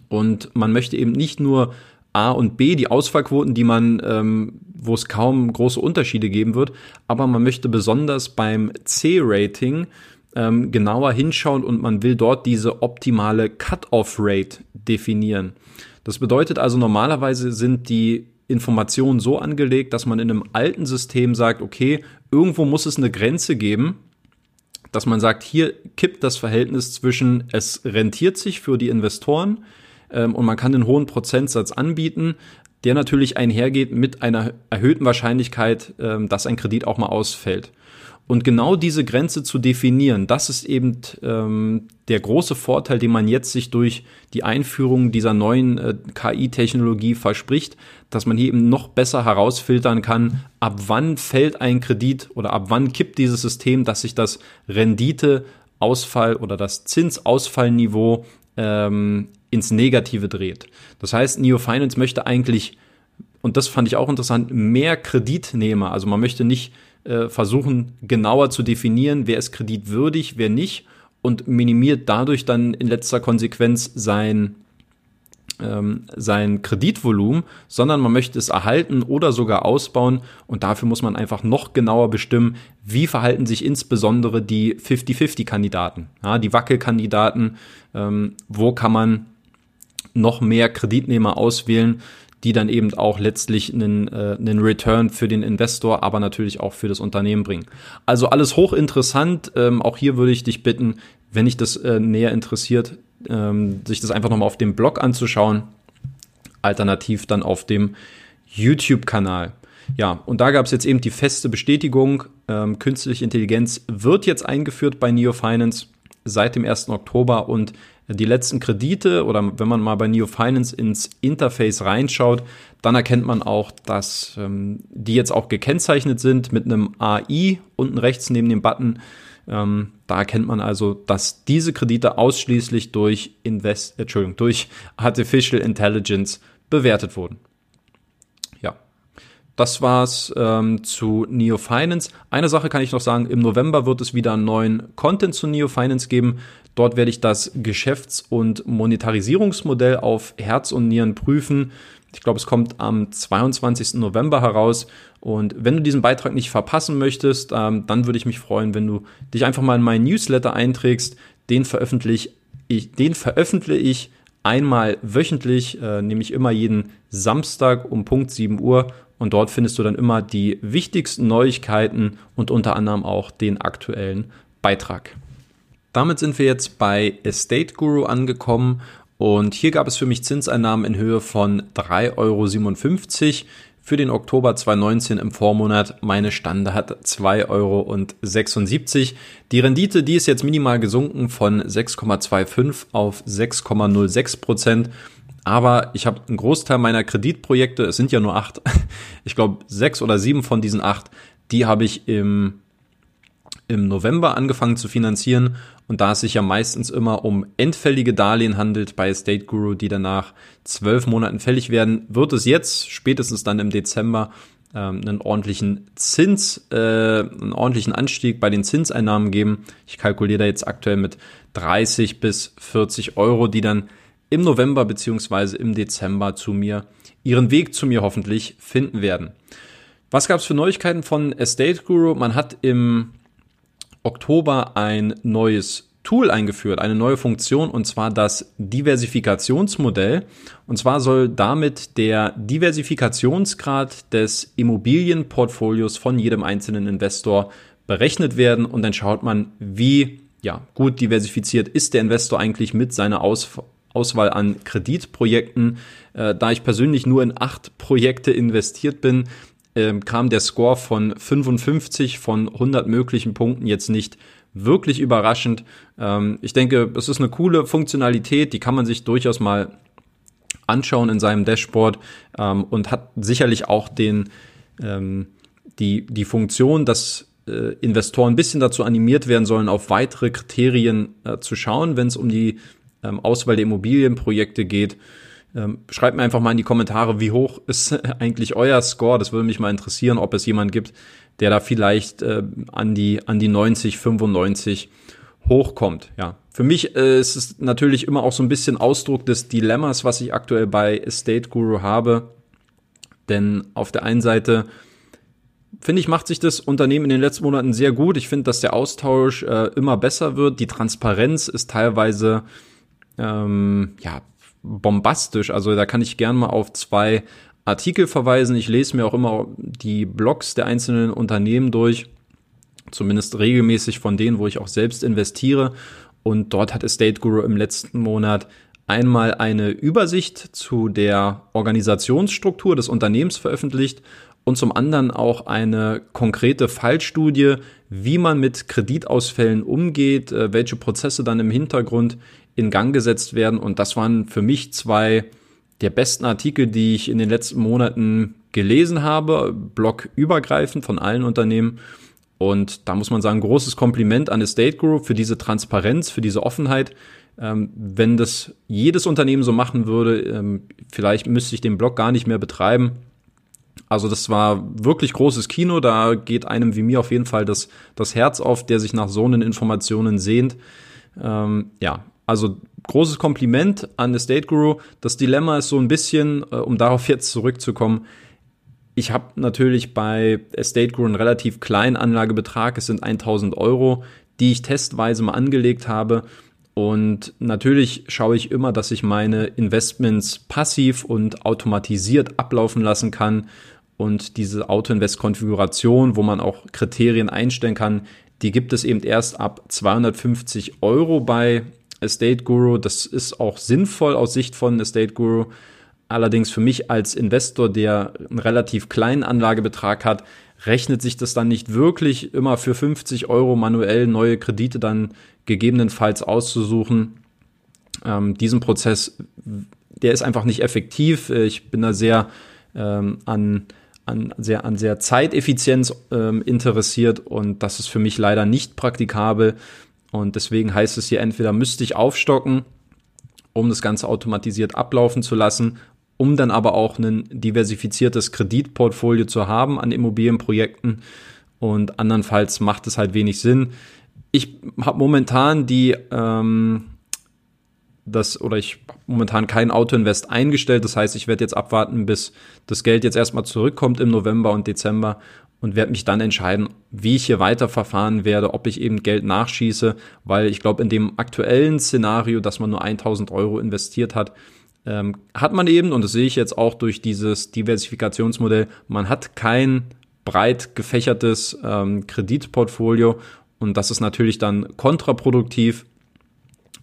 Und man möchte eben nicht nur A und B, die Ausfallquoten, die man, ähm, wo es kaum große Unterschiede geben wird, aber man möchte besonders beim C-Rating ähm, genauer hinschauen und man will dort diese optimale Cut-off-Rate definieren. Das bedeutet also normalerweise sind die Informationen so angelegt, dass man in einem alten System sagt, okay, irgendwo muss es eine Grenze geben, dass man sagt, hier kippt das Verhältnis zwischen es rentiert sich für die Investoren und man kann einen hohen Prozentsatz anbieten, der natürlich einhergeht mit einer erhöhten Wahrscheinlichkeit, ähm, dass ein Kredit auch mal ausfällt. Und genau diese Grenze zu definieren, das ist eben ähm, der große Vorteil, den man jetzt sich durch die Einführung dieser neuen äh, KI-Technologie verspricht, dass man hier eben noch besser herausfiltern kann, ab wann fällt ein Kredit oder ab wann kippt dieses System, dass sich das Renditeausfall oder das Zinsausfallniveau ähm, ins Negative dreht. Das heißt, Neo Finance möchte eigentlich, und das fand ich auch interessant, mehr Kreditnehmer. Also man möchte nicht äh, versuchen, genauer zu definieren, wer ist kreditwürdig, wer nicht und minimiert dadurch dann in letzter Konsequenz sein, ähm, sein Kreditvolumen, sondern man möchte es erhalten oder sogar ausbauen und dafür muss man einfach noch genauer bestimmen, wie verhalten sich insbesondere die 50-50-Kandidaten, ja, die Wackelkandidaten, ähm, wo kann man noch mehr Kreditnehmer auswählen, die dann eben auch letztlich einen, äh, einen Return für den Investor, aber natürlich auch für das Unternehmen bringen. Also alles hochinteressant. Ähm, auch hier würde ich dich bitten, wenn dich das äh, näher interessiert, ähm, sich das einfach nochmal auf dem Blog anzuschauen. Alternativ dann auf dem YouTube-Kanal. Ja, und da gab es jetzt eben die feste Bestätigung, ähm, künstliche Intelligenz wird jetzt eingeführt bei Neo Finance seit dem 1. Oktober und die letzten Kredite oder wenn man mal bei Neo Finance ins Interface reinschaut, dann erkennt man auch, dass ähm, die jetzt auch gekennzeichnet sind mit einem AI unten rechts neben dem Button. Ähm, da erkennt man also, dass diese Kredite ausschließlich durch Invest, Entschuldigung, durch Artificial Intelligence bewertet wurden. Ja, das war's ähm, zu Neo Finance. Eine Sache kann ich noch sagen: Im November wird es wieder einen neuen Content zu Neo Finance geben. Dort werde ich das Geschäfts- und Monetarisierungsmodell auf Herz und Nieren prüfen. Ich glaube, es kommt am 22. November heraus. Und wenn du diesen Beitrag nicht verpassen möchtest, ähm, dann würde ich mich freuen, wenn du dich einfach mal in meinen Newsletter einträgst. Den veröffentliche ich, den veröffentliche ich einmal wöchentlich, äh, nämlich immer jeden Samstag um Punkt 7 Uhr. Und dort findest du dann immer die wichtigsten Neuigkeiten und unter anderem auch den aktuellen Beitrag. Damit sind wir jetzt bei Estate Guru angekommen und hier gab es für mich Zinseinnahmen in Höhe von 3,57 Euro für den Oktober 2019 im Vormonat. Meine Standard 2,76 Euro. Die Rendite, die ist jetzt minimal gesunken von 6,25 auf 6,06 Prozent. Aber ich habe einen Großteil meiner Kreditprojekte, es sind ja nur acht, *laughs* ich glaube sechs oder sieben von diesen acht, die habe ich im im November angefangen zu finanzieren und da es sich ja meistens immer um endfällige Darlehen handelt bei Estate Guru, die danach zwölf Monaten fällig werden, wird es jetzt spätestens dann im Dezember ähm, einen ordentlichen Zins, äh, einen ordentlichen Anstieg bei den Zinseinnahmen geben. Ich kalkuliere da jetzt aktuell mit 30 bis 40 Euro, die dann im November beziehungsweise im Dezember zu mir ihren Weg zu mir hoffentlich finden werden. Was gab es für Neuigkeiten von Estate Guru? Man hat im Oktober ein neues Tool eingeführt, eine neue Funktion, und zwar das Diversifikationsmodell. Und zwar soll damit der Diversifikationsgrad des Immobilienportfolios von jedem einzelnen Investor berechnet werden. Und dann schaut man, wie ja, gut diversifiziert ist der Investor eigentlich mit seiner Aus Auswahl an Kreditprojekten. Äh, da ich persönlich nur in acht Projekte investiert bin, ähm, kam der Score von 55 von 100 möglichen Punkten jetzt nicht wirklich überraschend. Ähm, ich denke, es ist eine coole Funktionalität, die kann man sich durchaus mal anschauen in seinem Dashboard ähm, und hat sicherlich auch den, ähm, die, die Funktion, dass äh, Investoren ein bisschen dazu animiert werden sollen, auf weitere Kriterien äh, zu schauen, wenn es um die ähm, Auswahl der Immobilienprojekte geht. Ähm, schreibt mir einfach mal in die Kommentare, wie hoch ist *laughs* eigentlich euer Score. Das würde mich mal interessieren, ob es jemand gibt, der da vielleicht äh, an die an die 90, 95 hochkommt. Ja, für mich äh, ist es natürlich immer auch so ein bisschen Ausdruck des Dilemmas, was ich aktuell bei Estate Guru habe. Denn auf der einen Seite finde ich, macht sich das Unternehmen in den letzten Monaten sehr gut. Ich finde, dass der Austausch äh, immer besser wird. Die Transparenz ist teilweise ähm, ja bombastisch. Also da kann ich gern mal auf zwei Artikel verweisen. Ich lese mir auch immer die Blogs der einzelnen Unternehmen durch, zumindest regelmäßig von denen, wo ich auch selbst investiere. Und dort hat Estate Guru im letzten Monat einmal eine Übersicht zu der Organisationsstruktur des Unternehmens veröffentlicht und zum anderen auch eine konkrete Fallstudie, wie man mit Kreditausfällen umgeht, äh, welche Prozesse dann im Hintergrund in Gang gesetzt werden. Und das waren für mich zwei der besten Artikel, die ich in den letzten Monaten gelesen habe, blogübergreifend von allen Unternehmen. Und da muss man sagen, großes Kompliment an Estate Group für diese Transparenz, für diese Offenheit. Ähm, wenn das jedes Unternehmen so machen würde, ähm, vielleicht müsste ich den Blog gar nicht mehr betreiben. Also das war wirklich großes Kino. Da geht einem wie mir auf jeden Fall das, das Herz auf, der sich nach so einen Informationen sehnt. Ähm, ja, also großes Kompliment an Estate Guru. Das Dilemma ist so ein bisschen, äh, um darauf jetzt zurückzukommen, ich habe natürlich bei Estate Guru einen relativ kleinen Anlagebetrag, es sind 1000 Euro, die ich testweise mal angelegt habe. Und natürlich schaue ich immer, dass ich meine Investments passiv und automatisiert ablaufen lassen kann. Und diese Auto-Invest-Konfiguration, wo man auch Kriterien einstellen kann, die gibt es eben erst ab 250 Euro bei Estate Guru. Das ist auch sinnvoll aus Sicht von Estate Guru. Allerdings für mich als Investor, der einen relativ kleinen Anlagebetrag hat, rechnet sich das dann nicht wirklich immer für 50 Euro manuell neue Kredite dann gegebenenfalls auszusuchen. Ähm, diesen Prozess, der ist einfach nicht effektiv. Ich bin da sehr ähm, an, an, sehr, an sehr Zeiteffizienz ähm, interessiert und das ist für mich leider nicht praktikabel. Und deswegen heißt es hier entweder müsste ich aufstocken, um das Ganze automatisiert ablaufen zu lassen, um dann aber auch ein diversifiziertes Kreditportfolio zu haben an Immobilienprojekten. Und andernfalls macht es halt wenig Sinn. Ich habe momentan die ähm, das oder ich momentan kein Autoinvest eingestellt. Das heißt, ich werde jetzt abwarten, bis das Geld jetzt erstmal zurückkommt im November und Dezember und werde mich dann entscheiden, wie ich hier weiter verfahren werde, ob ich eben Geld nachschieße, weil ich glaube, in dem aktuellen Szenario, dass man nur 1000 Euro investiert hat, ähm, hat man eben, und das sehe ich jetzt auch durch dieses Diversifikationsmodell, man hat kein breit gefächertes ähm, Kreditportfolio und das ist natürlich dann kontraproduktiv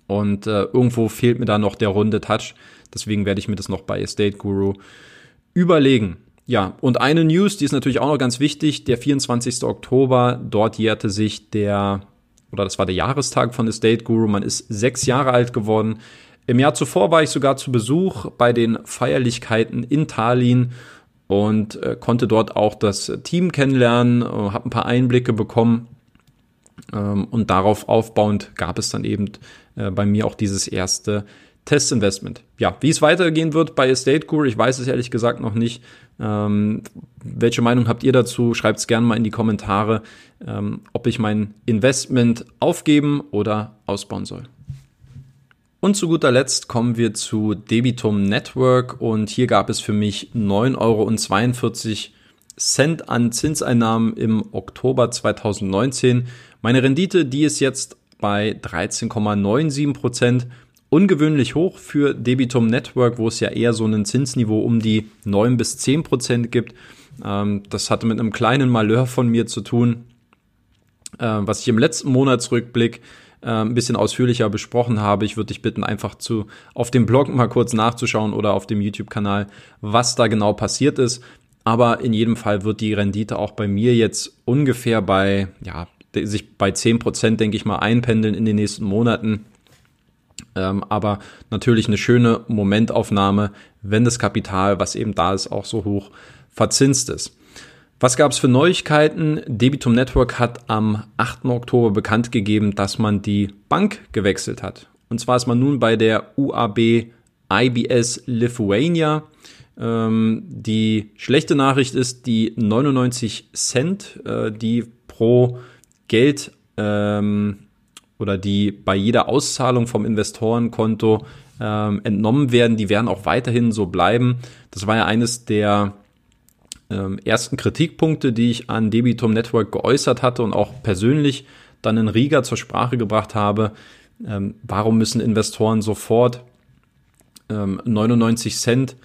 und äh, irgendwo fehlt mir da noch der runde Touch. Deswegen werde ich mir das noch bei Estate Guru überlegen. Ja, und eine News, die ist natürlich auch noch ganz wichtig. Der 24. Oktober, dort jährte sich der, oder das war der Jahrestag von Estate Guru. Man ist sechs Jahre alt geworden. Im Jahr zuvor war ich sogar zu Besuch bei den Feierlichkeiten in Tallinn und äh, konnte dort auch das Team kennenlernen, äh, habe ein paar Einblicke bekommen. Ähm, und darauf aufbauend gab es dann eben äh, bei mir auch dieses erste Testinvestment. Ja, wie es weitergehen wird bei Estate Guru, ich weiß es ehrlich gesagt noch nicht. Ähm, welche Meinung habt ihr dazu? Schreibt es gerne mal in die Kommentare, ähm, ob ich mein Investment aufgeben oder ausbauen soll. Und zu guter Letzt kommen wir zu Debitum Network und hier gab es für mich 9,42 Euro an Zinseinnahmen im Oktober 2019. Meine Rendite, die ist jetzt bei 13,97 Prozent ungewöhnlich hoch für Debitum Network, wo es ja eher so ein Zinsniveau um die 9 bis 10 Prozent gibt. Ähm, das hatte mit einem kleinen Malheur von mir zu tun, äh, was ich im letzten Monatsrückblick äh, ein bisschen ausführlicher besprochen habe. Ich würde dich bitten, einfach zu auf dem Blog mal kurz nachzuschauen oder auf dem YouTube-Kanal, was da genau passiert ist. Aber in jedem Fall wird die Rendite auch bei mir jetzt ungefähr bei, ja, sich bei 10 Prozent, denke ich mal, einpendeln in den nächsten Monaten. Ähm, aber natürlich eine schöne Momentaufnahme, wenn das Kapital, was eben da ist, auch so hoch verzinst ist. Was gab es für Neuigkeiten? Debitum Network hat am 8. Oktober bekannt gegeben, dass man die Bank gewechselt hat. Und zwar ist man nun bei der UAB IBS Lithuania. Ähm, die schlechte Nachricht ist, die 99 Cent, äh, die pro Geld ähm, oder die bei jeder Auszahlung vom Investorenkonto ähm, entnommen werden, die werden auch weiterhin so bleiben. Das war ja eines der ähm, ersten Kritikpunkte, die ich an Debitum Network geäußert hatte und auch persönlich dann in Riga zur Sprache gebracht habe. Ähm, warum müssen Investoren sofort ähm, 99 Cent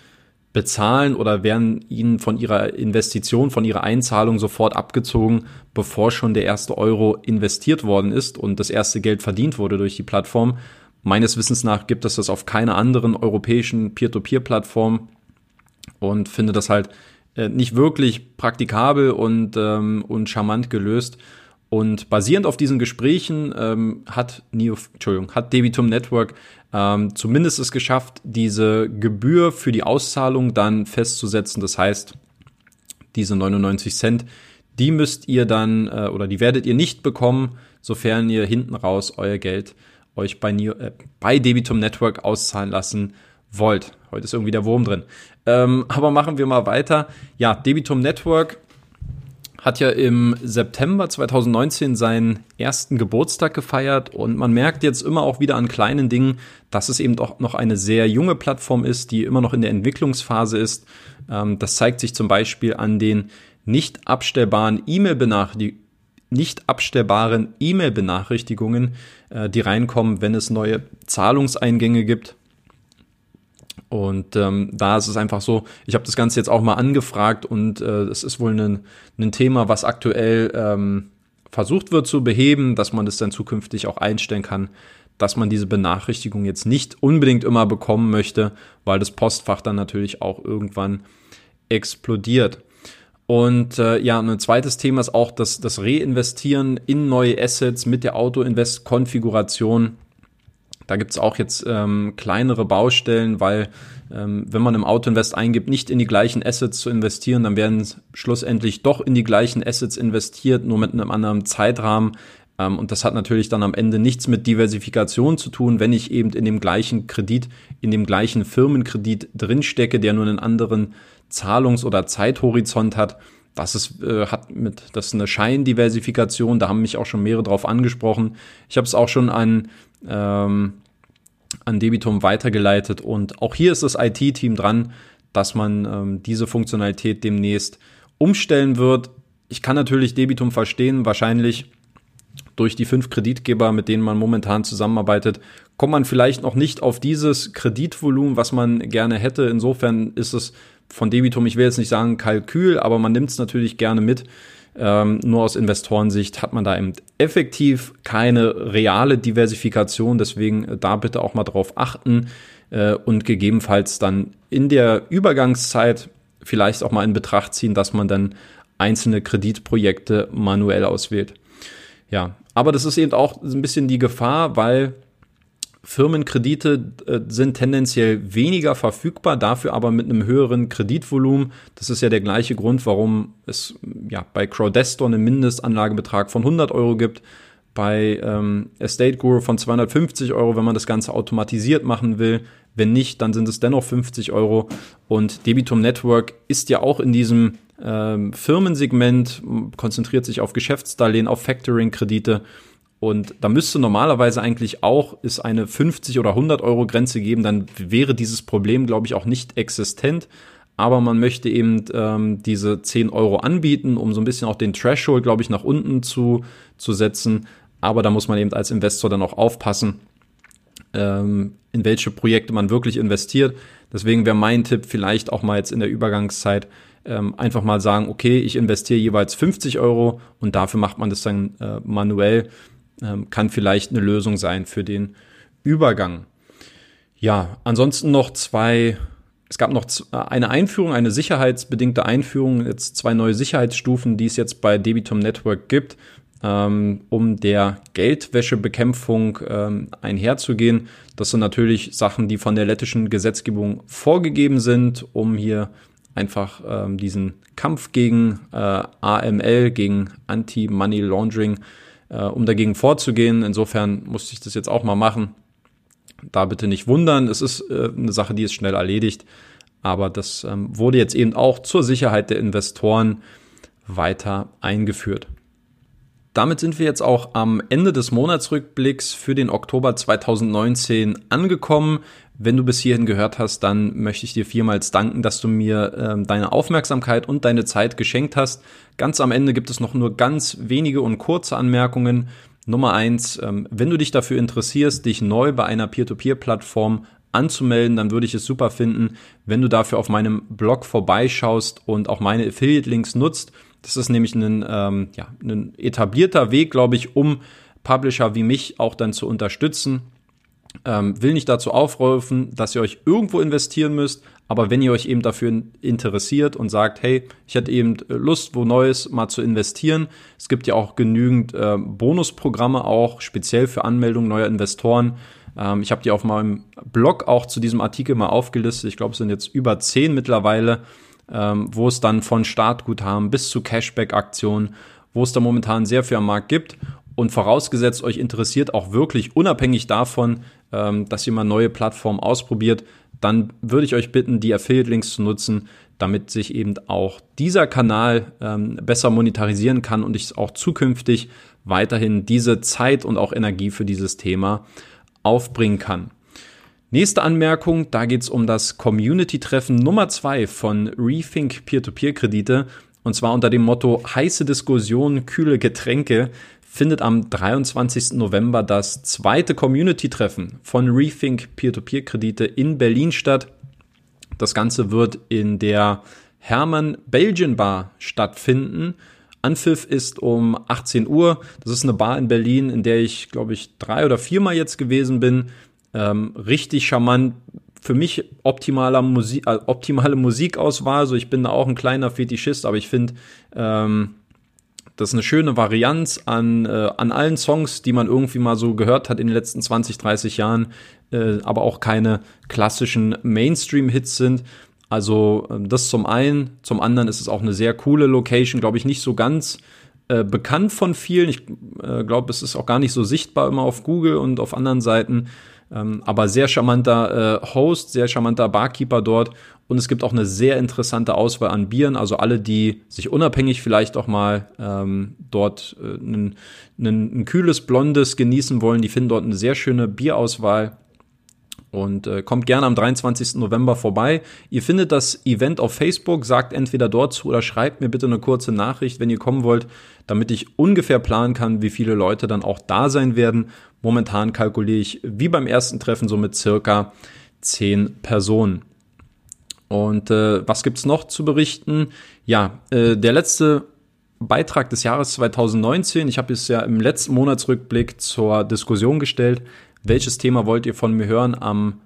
bezahlen oder werden ihnen von ihrer Investition, von ihrer Einzahlung sofort abgezogen, bevor schon der erste Euro investiert worden ist und das erste Geld verdient wurde durch die Plattform. Meines Wissens nach gibt es das auf keiner anderen europäischen Peer-to-Peer-Plattform und finde das halt äh, nicht wirklich praktikabel und, ähm, und charmant gelöst. Und basierend auf diesen Gesprächen ähm, hat Neo, Entschuldigung, hat Debitum Network ähm, zumindest es geschafft, diese Gebühr für die Auszahlung dann festzusetzen. Das heißt, diese 99 Cent, die müsst ihr dann äh, oder die werdet ihr nicht bekommen, sofern ihr hinten raus euer Geld euch bei, Neo, äh, bei Debitum Network auszahlen lassen wollt. Heute ist irgendwie der Wurm drin. Ähm, aber machen wir mal weiter. Ja, Debitum Network hat ja im September 2019 seinen ersten Geburtstag gefeiert und man merkt jetzt immer auch wieder an kleinen Dingen, dass es eben doch noch eine sehr junge Plattform ist, die immer noch in der Entwicklungsphase ist. Ähm, das zeigt sich zum Beispiel an den nicht abstellbaren E-Mail-Benachrichtigungen nicht abstellbaren E-Mail-Benachrichtigungen, äh, die reinkommen, wenn es neue Zahlungseingänge gibt. Und ähm, da ist es einfach so, ich habe das Ganze jetzt auch mal angefragt und äh, es ist wohl ein, ein Thema, was aktuell ähm, versucht wird zu beheben, dass man das dann zukünftig auch einstellen kann, dass man diese Benachrichtigung jetzt nicht unbedingt immer bekommen möchte, weil das Postfach dann natürlich auch irgendwann explodiert. Und äh, ja, ein zweites Thema ist auch das, das Reinvestieren in neue Assets mit der Auto-Invest-Konfiguration. Da gibt's auch jetzt ähm, kleinere Baustellen, weil ähm, wenn man im Autoinvest eingibt, nicht in die gleichen Assets zu investieren, dann werden schlussendlich doch in die gleichen Assets investiert, nur mit einem anderen Zeitrahmen. Ähm, und das hat natürlich dann am Ende nichts mit Diversifikation zu tun, wenn ich eben in dem gleichen Kredit, in dem gleichen Firmenkredit drinstecke, der nur einen anderen Zahlungs- oder Zeithorizont hat. Das ist, äh, hat mit, das ist eine Scheindiversifikation, da haben mich auch schon mehrere drauf angesprochen. Ich habe es auch schon an ähm, an Debitum weitergeleitet. Und auch hier ist das IT-Team dran, dass man ähm, diese Funktionalität demnächst umstellen wird. Ich kann natürlich Debitum verstehen, wahrscheinlich durch die fünf Kreditgeber, mit denen man momentan zusammenarbeitet, kommt man vielleicht noch nicht auf dieses Kreditvolumen, was man gerne hätte. Insofern ist es von Debitum, ich will jetzt nicht sagen Kalkül, aber man nimmt es natürlich gerne mit. Ähm, nur aus Investorensicht hat man da eben effektiv keine reale Diversifikation. Deswegen äh, da bitte auch mal drauf achten äh, und gegebenenfalls dann in der Übergangszeit vielleicht auch mal in Betracht ziehen, dass man dann einzelne Kreditprojekte manuell auswählt. Ja, aber das ist eben auch ein bisschen die Gefahr, weil Firmenkredite äh, sind tendenziell weniger verfügbar, dafür aber mit einem höheren Kreditvolumen. Das ist ja der gleiche Grund, warum es ja bei Crowdestor einen Mindestanlagebetrag von 100 Euro gibt, bei ähm, Estate Guru von 250 Euro, wenn man das Ganze automatisiert machen will. Wenn nicht, dann sind es dennoch 50 Euro. Und Debitum Network ist ja auch in diesem ähm, Firmensegment, konzentriert sich auf Geschäftsdarlehen, auf Factoring-Kredite und da müsste normalerweise eigentlich auch es eine 50 oder 100 Euro Grenze geben, dann wäre dieses Problem, glaube ich, auch nicht existent. Aber man möchte eben ähm, diese 10 Euro anbieten, um so ein bisschen auch den Threshold, glaube ich, nach unten zu, zu setzen. Aber da muss man eben als Investor dann auch aufpassen, ähm, in welche Projekte man wirklich investiert. Deswegen wäre mein Tipp vielleicht auch mal jetzt in der Übergangszeit ähm, einfach mal sagen, okay, ich investiere jeweils 50 Euro und dafür macht man das dann äh, manuell ähm, kann vielleicht eine Lösung sein für den Übergang. Ja, ansonsten noch zwei, es gab noch äh, eine Einführung, eine sicherheitsbedingte Einführung, jetzt zwei neue Sicherheitsstufen, die es jetzt bei Debitum Network gibt, ähm, um der Geldwäschebekämpfung ähm, einherzugehen. Das sind natürlich Sachen, die von der lettischen Gesetzgebung vorgegeben sind, um hier einfach ähm, diesen Kampf gegen äh, AML, gegen Anti-Money Laundering äh, um dagegen vorzugehen. Insofern musste ich das jetzt auch mal machen. Da bitte nicht wundern, es ist äh, eine Sache, die ist schnell erledigt. Aber das ähm, wurde jetzt eben auch zur Sicherheit der Investoren weiter eingeführt. Damit sind wir jetzt auch am Ende des Monatsrückblicks für den Oktober 2019 angekommen. Wenn du bis hierhin gehört hast, dann möchte ich dir vielmals danken, dass du mir äh, deine Aufmerksamkeit und deine Zeit geschenkt hast. Ganz am Ende gibt es noch nur ganz wenige und kurze Anmerkungen. Nummer eins, ähm, wenn du dich dafür interessierst, dich neu bei einer Peer-to-Peer-Plattform anzumelden, dann würde ich es super finden, wenn du dafür auf meinem Blog vorbeischaust und auch meine Affiliate-Links nutzt. Das ist nämlich ein, ähm, ja, ein etablierter Weg, glaube ich, um Publisher wie mich auch dann zu unterstützen. Ähm, will nicht dazu aufrufen, dass ihr euch irgendwo investieren müsst, aber wenn ihr euch eben dafür interessiert und sagt, hey, ich hätte eben Lust, wo Neues mal zu investieren, es gibt ja auch genügend äh, Bonusprogramme auch speziell für Anmeldungen neuer Investoren. Ähm, ich habe die auf meinem Blog auch zu diesem Artikel mal aufgelistet. Ich glaube, es sind jetzt über zehn mittlerweile, ähm, wo es dann von Startguthaben bis zu Cashback-Aktionen, wo es da momentan sehr viel am Markt gibt. Und vorausgesetzt, euch interessiert auch wirklich unabhängig davon, ähm, dass ihr mal neue Plattformen ausprobiert, dann würde ich euch bitten, die Affiliate-Links zu nutzen, damit sich eben auch dieser Kanal ähm, besser monetarisieren kann und ich auch zukünftig weiterhin diese Zeit und auch Energie für dieses Thema aufbringen kann. Nächste Anmerkung, da geht es um das Community-Treffen Nummer zwei von Rethink Peer-to-Peer-Kredite. Und zwar unter dem Motto heiße Diskussion, kühle Getränke findet am 23. November das zweite Community-Treffen von Rethink Peer-to-Peer-Kredite in Berlin statt. Das Ganze wird in der Hermann Belgian Bar stattfinden. Anpfiff ist um 18 Uhr. Das ist eine Bar in Berlin, in der ich, glaube ich, drei oder viermal jetzt gewesen bin. Ähm, richtig charmant. Für mich optimaler Musik, äh, optimale Musikauswahl. Also ich bin da auch ein kleiner Fetischist, aber ich finde, ähm, das ist eine schöne Varianz an, äh, an allen Songs, die man irgendwie mal so gehört hat in den letzten 20, 30 Jahren, äh, aber auch keine klassischen Mainstream-Hits sind. Also ähm, das zum einen. Zum anderen ist es auch eine sehr coole Location, glaube ich, nicht so ganz äh, bekannt von vielen. Ich äh, glaube, es ist auch gar nicht so sichtbar immer auf Google und auf anderen Seiten. Ähm, aber sehr charmanter äh, Host, sehr charmanter Barkeeper dort. Und es gibt auch eine sehr interessante Auswahl an Bieren. Also alle, die sich unabhängig vielleicht auch mal ähm, dort äh, ein, kühles Blondes genießen wollen, die finden dort eine sehr schöne Bierauswahl. Und äh, kommt gerne am 23. November vorbei. Ihr findet das Event auf Facebook, sagt entweder dort zu oder schreibt mir bitte eine kurze Nachricht, wenn ihr kommen wollt, damit ich ungefähr planen kann, wie viele Leute dann auch da sein werden. Momentan kalkuliere ich wie beim ersten Treffen so mit circa 10 Personen. Und äh, was gibt's noch zu berichten? Ja, äh, der letzte Beitrag des Jahres 2019. Ich habe es ja im letzten Monatsrückblick zur Diskussion gestellt welches Thema wollt ihr von mir hören am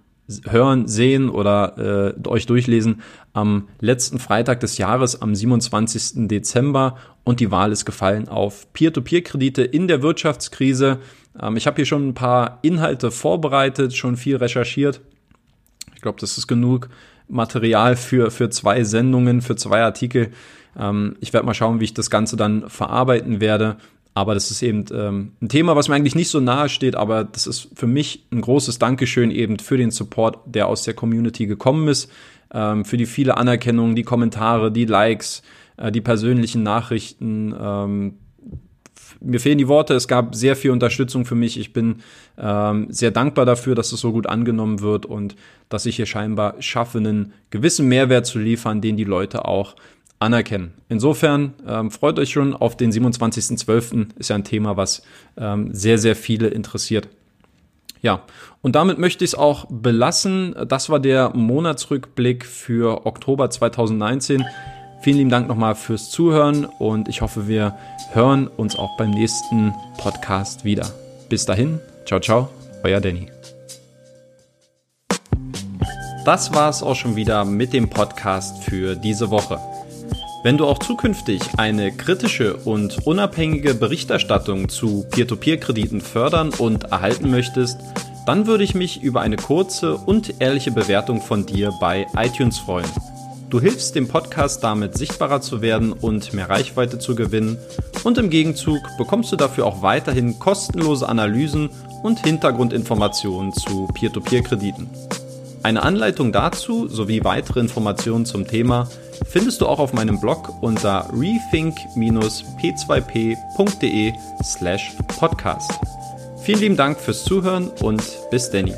hören, sehen oder äh, euch durchlesen am letzten Freitag des Jahres, am 27. Dezember. Und die Wahl ist gefallen auf Peer-to-Peer-Kredite in der Wirtschaftskrise. Ähm, ich habe hier schon ein paar Inhalte vorbereitet, schon viel recherchiert. Ich glaube, das ist genug Material für, für zwei Sendungen, für zwei Artikel. Ähm, ich werde mal schauen, wie ich das Ganze dann verarbeiten werde. Aber das ist eben ähm, ein Thema, was mir eigentlich nicht so nahe steht, aber das ist für mich ein großes Dankeschön eben für den Support, der aus der Community gekommen ist, ähm, für die viele Anerkennung, die Kommentare, die Likes, äh, die persönlichen Nachrichten. Ähm, mir fehlen die Worte, es gab sehr viel Unterstützung für mich. Ich bin ähm, sehr dankbar dafür, dass es so gut angenommen wird und dass ich hier scheinbar schaffe, einen gewissen Mehrwert zu liefern, den die Leute auch anerkennen. Insofern ähm, freut euch schon auf den 27.12. Ist ja ein Thema, was ähm, sehr, sehr viele interessiert. Ja, und damit möchte ich es auch belassen. Das war der Monatsrückblick für Oktober 2019. Vielen lieben Dank nochmal fürs Zuhören und ich hoffe, wir hören uns auch beim nächsten Podcast wieder. Bis dahin, ciao, ciao, euer Danny. Das war es auch schon wieder mit dem Podcast für diese Woche. Wenn du auch zukünftig eine kritische und unabhängige Berichterstattung zu Peer-to-Peer-Krediten fördern und erhalten möchtest, dann würde ich mich über eine kurze und ehrliche Bewertung von dir bei iTunes freuen. Du hilfst dem Podcast damit sichtbarer zu werden und mehr Reichweite zu gewinnen und im Gegenzug bekommst du dafür auch weiterhin kostenlose Analysen und Hintergrundinformationen zu Peer-to-Peer-Krediten. Eine Anleitung dazu sowie weitere Informationen zum Thema findest du auch auf meinem Blog unter rethink-p2p.de/podcast. Vielen lieben Dank fürs Zuhören und bis Danny.